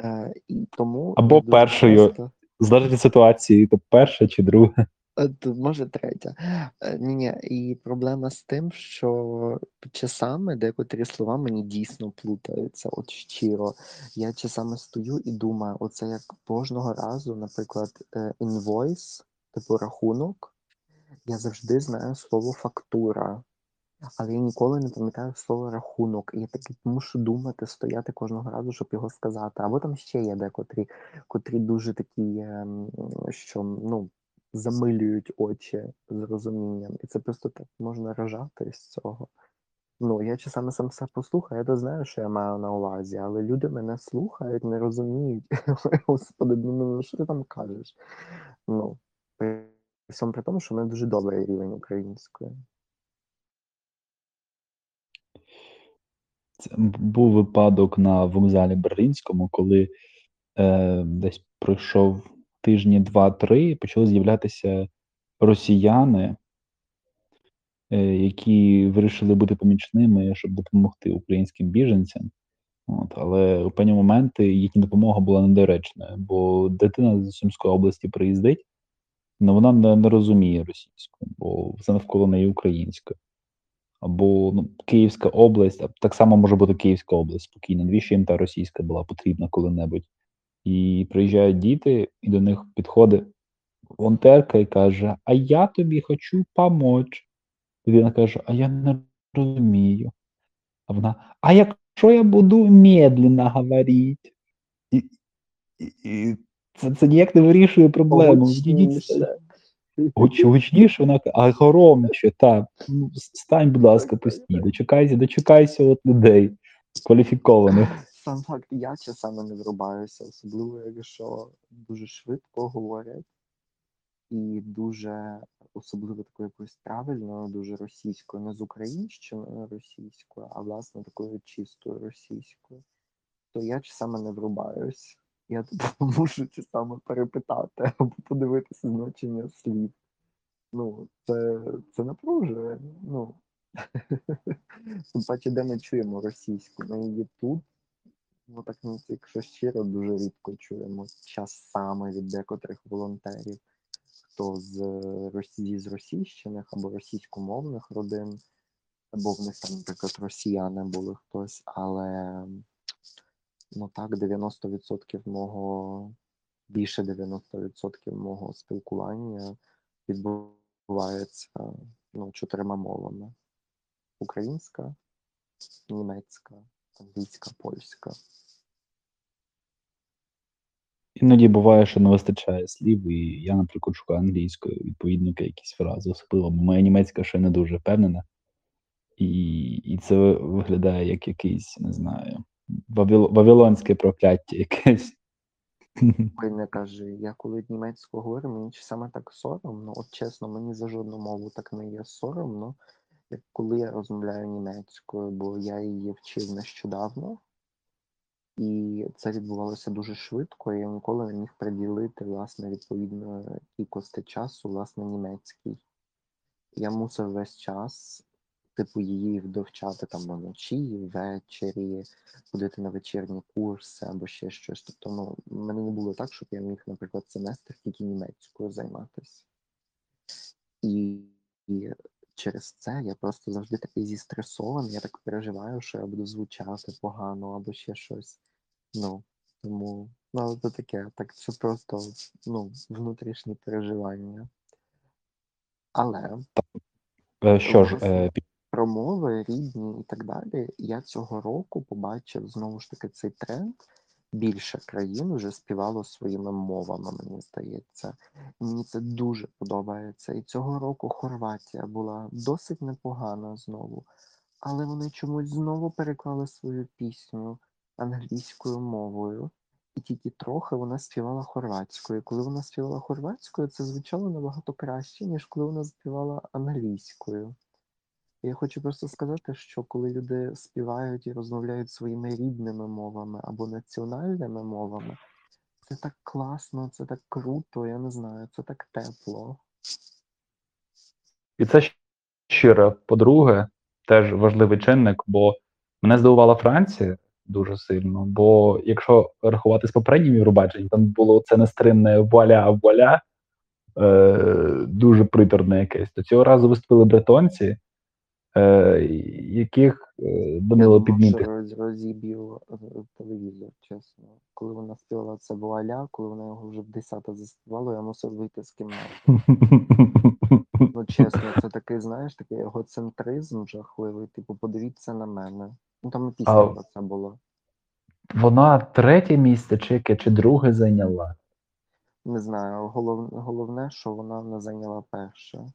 Е, і тому
Або першою.
часто-
Залежить від ситуації, то перше чи друге.
Е, може, третя. Ні, ні, і проблема з тим, що часами декотрі слова мені дійсно плутаються, от щиро. Я часами стою і думаю, оце як кожного разу, наприклад, е, invoice, типу рахунок, я завжди знаю слово фактура, але я ніколи не пам'ятаю слово рахунок. І я таки мушу думати, стояти кожного разу, щоб його сказати. Або там ще є декотрі, котрі дуже такі, ем, що ну, замилюють очі з розумінням. І це просто так можна рожати з цього. Ну, я часами сам себе послухаю, я то знаю, що я маю на увазі, але люди мене слухають, не розуміють. Господи, ну ну, що ти там кажеш? Ну, всьому при тому, що в мене дуже добрий рівень української.
Це був випадок на вокзалі Берлінському, коли е, десь пройшов тижні два-три, почали з'являтися росіяни, е, які вирішили бути помічними, щоб допомогти українським біженцям. От, але у певні моменти їхня допомога була недоречною, бо дитина з Сумської області приїздить, але вона не, не розуміє російську, бо все навколо неї українська. Або ну, Київська область, так само може бути Київська область спокійно. Навіщо їм та російська була потрібна коли-небудь? І приїжджають діти, і до них підходить волонтерка і каже: А я тобі хочу помочь. Дитина каже: А я не розумію. А вона: А якщо я буду медленно говорити? І, і, і це, це ніяк не вирішує проблему.
Гучніше.
Гучніше, вона а громче, так. Ну, стань, будь ласка, постій, дочекайся, дочекайся от людей кваліфікованих.
Сам факт, я часами не врубаюся, особливо якщо дуже швидко говорять і дуже, особливо такою якоюсь правильною, дуже російською, не з українщиною російською, а власне такою чистою російською, то я часами не врубаюсь. Я типу, мушу часами перепитати або подивитися значення слів. Ну, це, це напружує. Ну. Тим паче, де ми чуємо російську. Ми її тут. Ну так ну, якщо щиро, дуже рідко чуємо часами від декотрих волонтерів, хто з Росії з російщиних або російськомовних родин, або в них там, наприклад, росіяни були хтось, але ну так, 90% мого, більше 90% мого спілкування відбувається ну, чотирма мовами: українська, німецька, англійська, польська.
Іноді буває, що не вистачає слів, і я, наприклад, шукаю англійською відповідники якісь фрази, особливо, моя німецька ще не дуже впевнена. І і це виглядає як якийсь, не знаю, вавило, вавилонське прокляття якесь.
Ой, не кажи, я коли німецьку говорю, мені саме так соромно. От чесно, мені за жодну мову так не є соромно, як коли я розмовляю німецькою, бо я її вчив нещодавно, і це відбувалося дуже швидко. і Я ніколи не міг приділити власне відповідно кількості часу, власне, німецький. Я мусив весь час типу її довчати там вночі, ввечері, ходити на вечірні курси або ще щось. Тобто, ну, в мене не було так, щоб я міг, наприклад, семестр тільки німецькою займатися. І, і через це я просто завжди такий зістресований, я так переживаю, що я буду звучати погано або ще щось. Ну, тому, ну, це таке, так це просто ну, внутрішні переживання. Але.
Е, що ж,
промови рідні і так далі. Я цього року побачив знову ж таки цей тренд. Більше країн вже співало своїми мовами, мені здається. Мені це дуже подобається. І цього року Хорватія була досить непогана знову, але вони чомусь знову переклали свою пісню англійською мовою, і тільки трохи вона співала хорватською. Коли вона співала хорватською, це звучало набагато краще, ніж коли вона співала англійською. Я хочу просто сказати, що коли люди співають і розмовляють своїми рідними мовами або національними мовами, це так класно, це так круто, я не знаю, це так тепло.
І це щиро. По-друге, теж важливий чинник, бо мене здивувала Франція дуже сильно. Бо якщо рахувати з попереднім Євробаченням, там було це нестримне вуаля-вуаля, е, дуже приторне якесь. До цього разу виступили бретонці. Е, яких е, Данило підмітив.
Я розіб'ю е, телевізор, чесно. Коли вона співала це вуаля, коли вона його вже в десята заспівала, я мусив вийти з кімнати. Ну, чесно, це такий, знаєш, такий егоцентризм жахливий. Типу, подивіться на мене. Ну там і пісня
а...
це було.
Вона третє місце, чи яке, чи друге зайняла?
Не знаю. Голов... Головне, що вона не зайняла перше.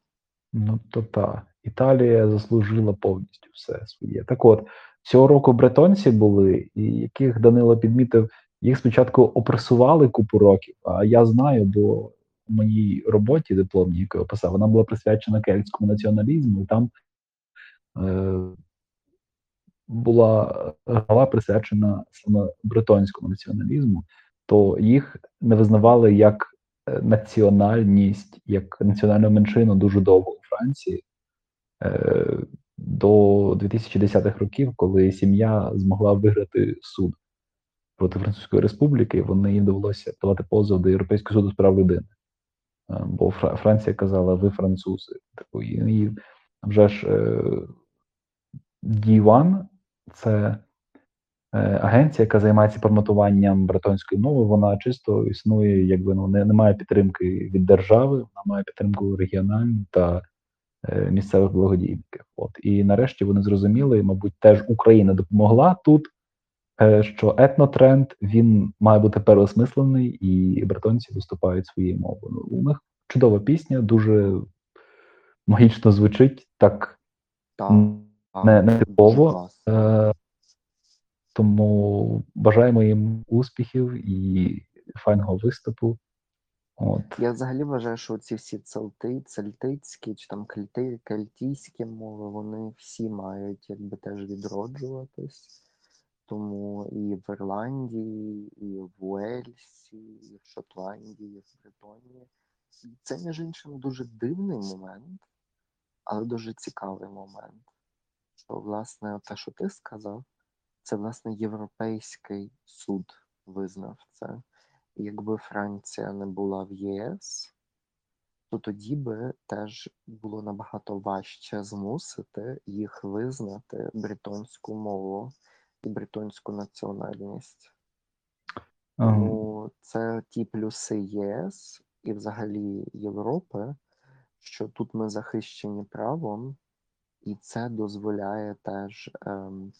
Ну, то так. Італія заслужила повністю все своє. Так от, цього року бретонці були, і яких Данило підмітив, їх спочатку опресували купу років. А я знаю, бо в моїй роботі дипломній, яку я писав, вона була присвячена кельтському націоналізму, і там е, була глава присвячена саме бретонському націоналізму, то їх не визнавали як національність, як національну меншину дуже довго у Франції. Е, до 2010-х років, коли сім'я змогла виграти суд проти Французької Республіки, вони їм довелося подавати позов до Європейського суду з прав людини. Е, бо Франція казала, ви французи. Типу, і вже ж D1 – це агенція, яка займається форматуванням бретонської мови. Вона чисто існує, якби ну не, не має підтримки від держави, вона має підтримку регіональну та Е, місцевих благодійників. От і нарешті вони зрозуміли, мабуть, теж Україна допомогла тут. Е, що етнотренд він має бути переосмислений, і бретонці виступають своєю мовою. Ну, у них чудова пісня, дуже магічно звучить, так
так,
не, не типово. Е, тому бажаємо їм успіхів і файного виступу. От.
Я взагалі вважаю, що ці всі целти, цельтицькі чи там кельти, кельтійські мови, вони всі мають якби теж відроджуватись. Тому і в Ірландії, і в Уельсі, і в Шотландії, і в Бритонії це, між іншим, дуже дивний момент, але дуже цікавий момент. Що, власне, те, що ти сказав, це, власне, Європейський суд визнав це. Якби Франція не була в ЄС, то тоді би теж було набагато важче змусити їх визнати бритонську мову і бритонську національність.
Ем,
Тому це ті плюси ЄС і взагалі Європи, що тут ми захищені правом, і це дозволяє теж ем,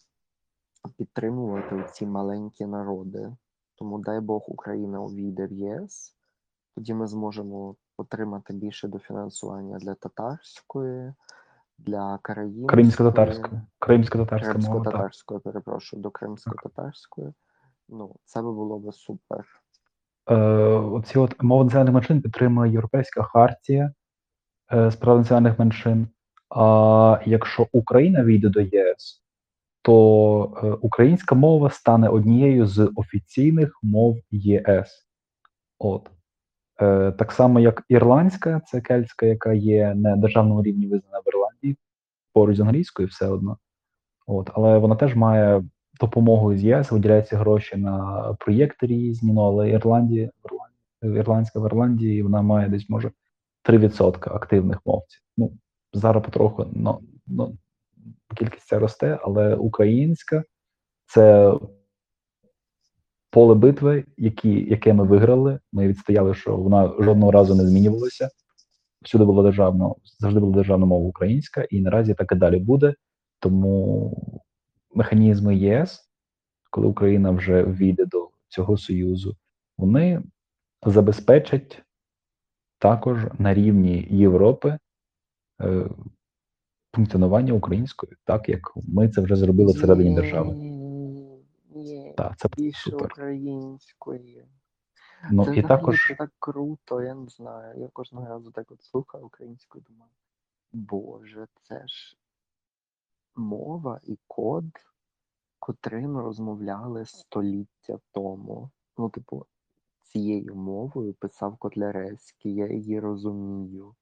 підтримувати ці маленькі народи. Тому дай Бог Україна увійде в ЄС, тоді ми зможемо отримати більше дофінансування для татарської, для.
Кримсько-татарська мова, так.
кримсько-татарської, перепрошую, до кримсько-татарської. Ну, це би було би супер.
Е, оці от мови національних меншин підтримує Європейська хартія е, з прав національних меншин. А якщо Україна війде до ЄС, то е, українська мова стане однією з офіційних мов ЄС. От. Е, так само, як ірландська, це кельтська, яка є на державному рівні визнана в Ірландії, поруч з англійською все одно. От, але вона теж має допомогу з ЄС, виділяються гроші на проєкти різні, ну але Ірландія, ірландська в Ірландії, вона має десь може 3% активних мовців. Ну, зараз потроху ну, ну, кількість ця росте, але українська це поле битви, які, яке ми виграли. Ми відстояли, що вона жодного разу не змінювалася. Всюди була державна, завжди була державна мова українська, і наразі так і далі буде. Тому механізми ЄС, коли Україна вже війде до цього союзу, вони забезпечать також на рівні Європи е, функціонування української, так як ми це вже зробили всередині держави. Так, це
більше
супер.
української.
Ну
це
і також
це так круто, я не знаю. Я кожного разу так от слухаю українську і думаю, Боже, це ж мова і код, котрим розмовляли століття тому. Ну, типу, цією мовою писав Котляревський, я її розумію.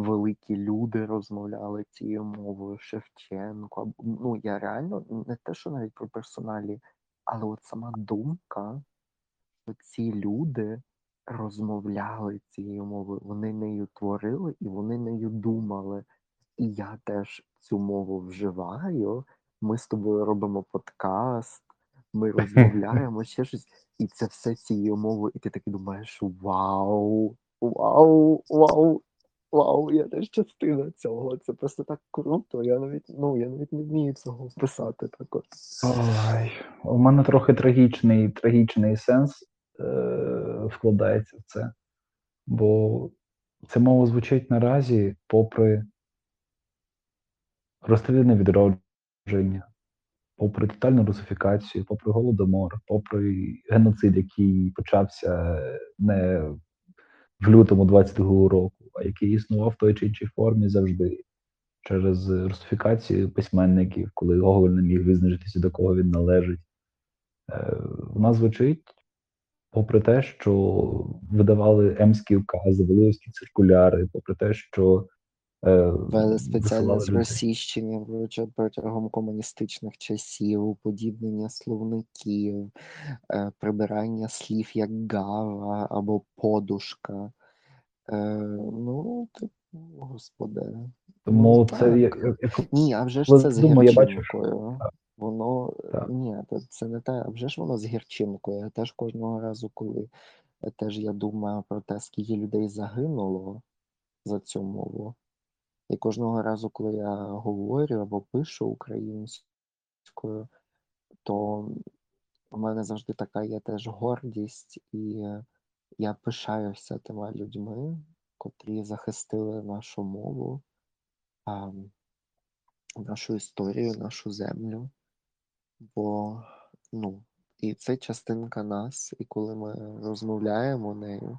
Великі люди розмовляли цією мовою, Шевченко. Ну, я реально не те, що навіть про персоналі, але от сама думка, що ці люди розмовляли цією мовою, вони нею творили і вони нею думали. І я теж цю мову вживаю. Ми з тобою робимо подкаст, ми розмовляємо ще щось, і це все цією мовою, і ти таки думаєш: вау, вау, вау, вау, я теж частина цього. Це просто так круто. Я навіть ну я навіть не вмію цього вписати так.
Ой, у мене трохи трагічний, трагічний сенс е, вкладається в це. Бо ця мова звучить наразі, попри розстріляне відродження, попри тотальну русифікацію, попри голодомор, попри геноцид, який почався не в лютому 22-го року, який існував в той чи іншій формі завжди. Через русифікацію письменників, коли Гоголь не міг визначитися, до кого він належить. Е, Вона звучить, попри те, що видавали емські укази, великі циркуляри, попри те, що е,
Вели спеціальне
висилали людей.
зросійщення протягом комуністичних часів, уподібнення словників, е, прибирання слів як гава або подушка. Е, ну, типу, господи.
Тому
Ну,
це
так.
як, як
Ні, а вже ж це з
думаю, я бачу, що-
гірчинкою. Воно
Так.
ні, то це не те, а вже ж воно з гірчинкою. Я теж кожного разу, коли е, теж я думаю про те, скільки людей загинуло за цю мову. І кожного разу, коли я говорю або пишу українською, то в мене завжди така є теж гордість, і я пишаюся тими людьми, котрі захистили нашу мову, а, нашу історію, нашу землю. Бо, ну, і це частинка нас, і коли ми розмовляємо нею,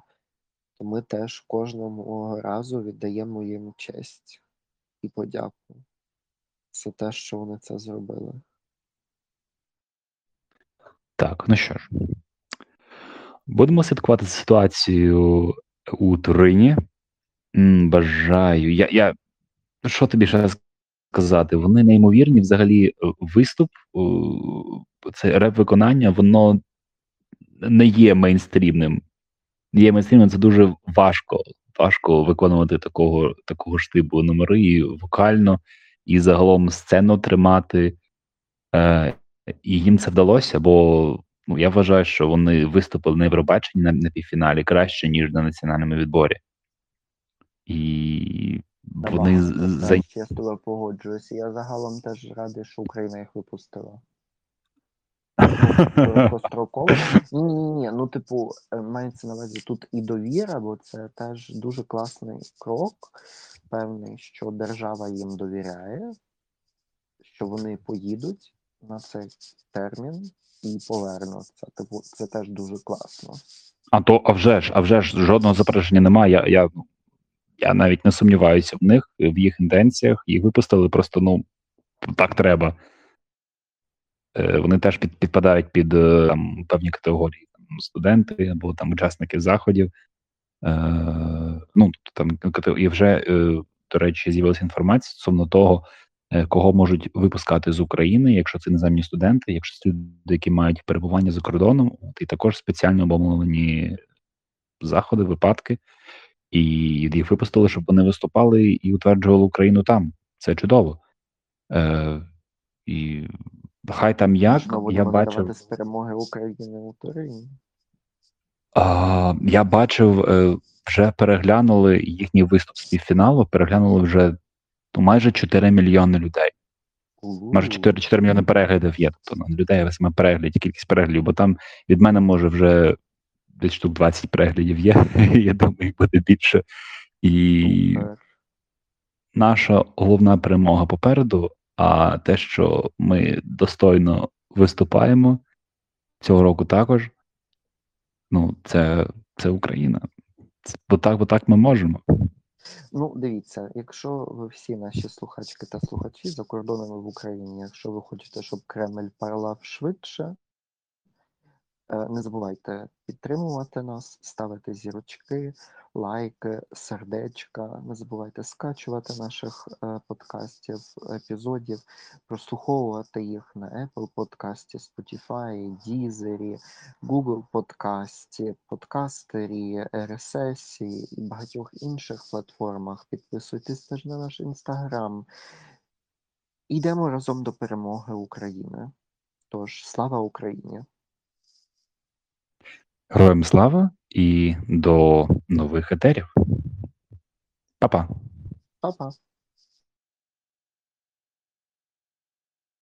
то ми теж кожного разу віддаємо їм честь і подяку за те, що вони це зробили.
Так, ну що ж, будемо слідкувати за ситуацією
у Турині. Бажаю. Я, я... ну, Що тобі ще сказати? Вони неймовірні. Взагалі, е, виступ, е, це реп-виконання, воно не є мейнстрімним. Є мейнстрімним, це дуже важко. Важко виконувати такого, такого ж типу номери і вокально, і загалом сцену тримати. Е, і їм це вдалося, бо ну, я вважаю, що вони виступили на Євробаченні на, на півфіналі краще, ніж на національному відборі. І вони за...
я з тобою погоджуюся. Я загалом теж радий, що Україна їх випустила. Короткостроково. Ні, ні, ні, ні. Ну, типу, е, мається на увазі тут і довіра, бо це теж дуже класний крок, певний, що держава їм довіряє, що вони поїдуть на цей термін і повернуться. Типу, це теж дуже класно.
А то, а вже ж, а вже ж жодного заперечення немає. Я, я, я навіть не сумніваюся в них, в їх інтенціях. Їх випустили просто, ну, так треба. Е, Вони теж під, підпадають під е, там, певні категорії там, студенти або там учасники заходів. Е, ну, тобто, там кате- і вже, е, до речі, з'явилася інформація стосовно того, кого можуть випускати з України, якщо це іноземні студенти, якщо це люди, які мають перебування за кордоном, і також спеціально обумовлені заходи, випадки, і їх випустили, щоб вони виступали і утверджували Україну там. Це чудово. Е, і хай там як,
Знову
я бачив.
з перемоги України у Турині.
А, я бачив, е, вже переглянули їхній виступ з півфіналу, переглянули вже майже 4 мільйони людей. Майже 4, 4 мільйони переглядів є. Тобто ну, людей саме переглядів, кількість переглядів, бо там від мене може вже десь штук 20 переглядів є. Я думаю, їх буде більше. І наша головна перемога попереду, а те, що ми достойно виступаємо цього року також. Ну, це, це Україна. Це- Бо так, бо так ми можемо.
Ну, дивіться, якщо ви всі наші слухачки та слухачі за кордонами в Україні, якщо ви хочете, щоб Кремль парлав швидше, не забувайте підтримувати нас, ставити зірочки, лайки, сердечка. Не забувайте скачувати наших е, подкастів, епізодів, прослуховувати їх на Apple подкасті, Spotify, Deezer, Google подкасті, подкастері, RSS і багатьох інших платформах. Підписуйтесь теж на наш інстаграм. Йдемо разом до перемоги України. Тож, слава Україні!
Героям слава і до нових етерів. Па-па.
Па-па!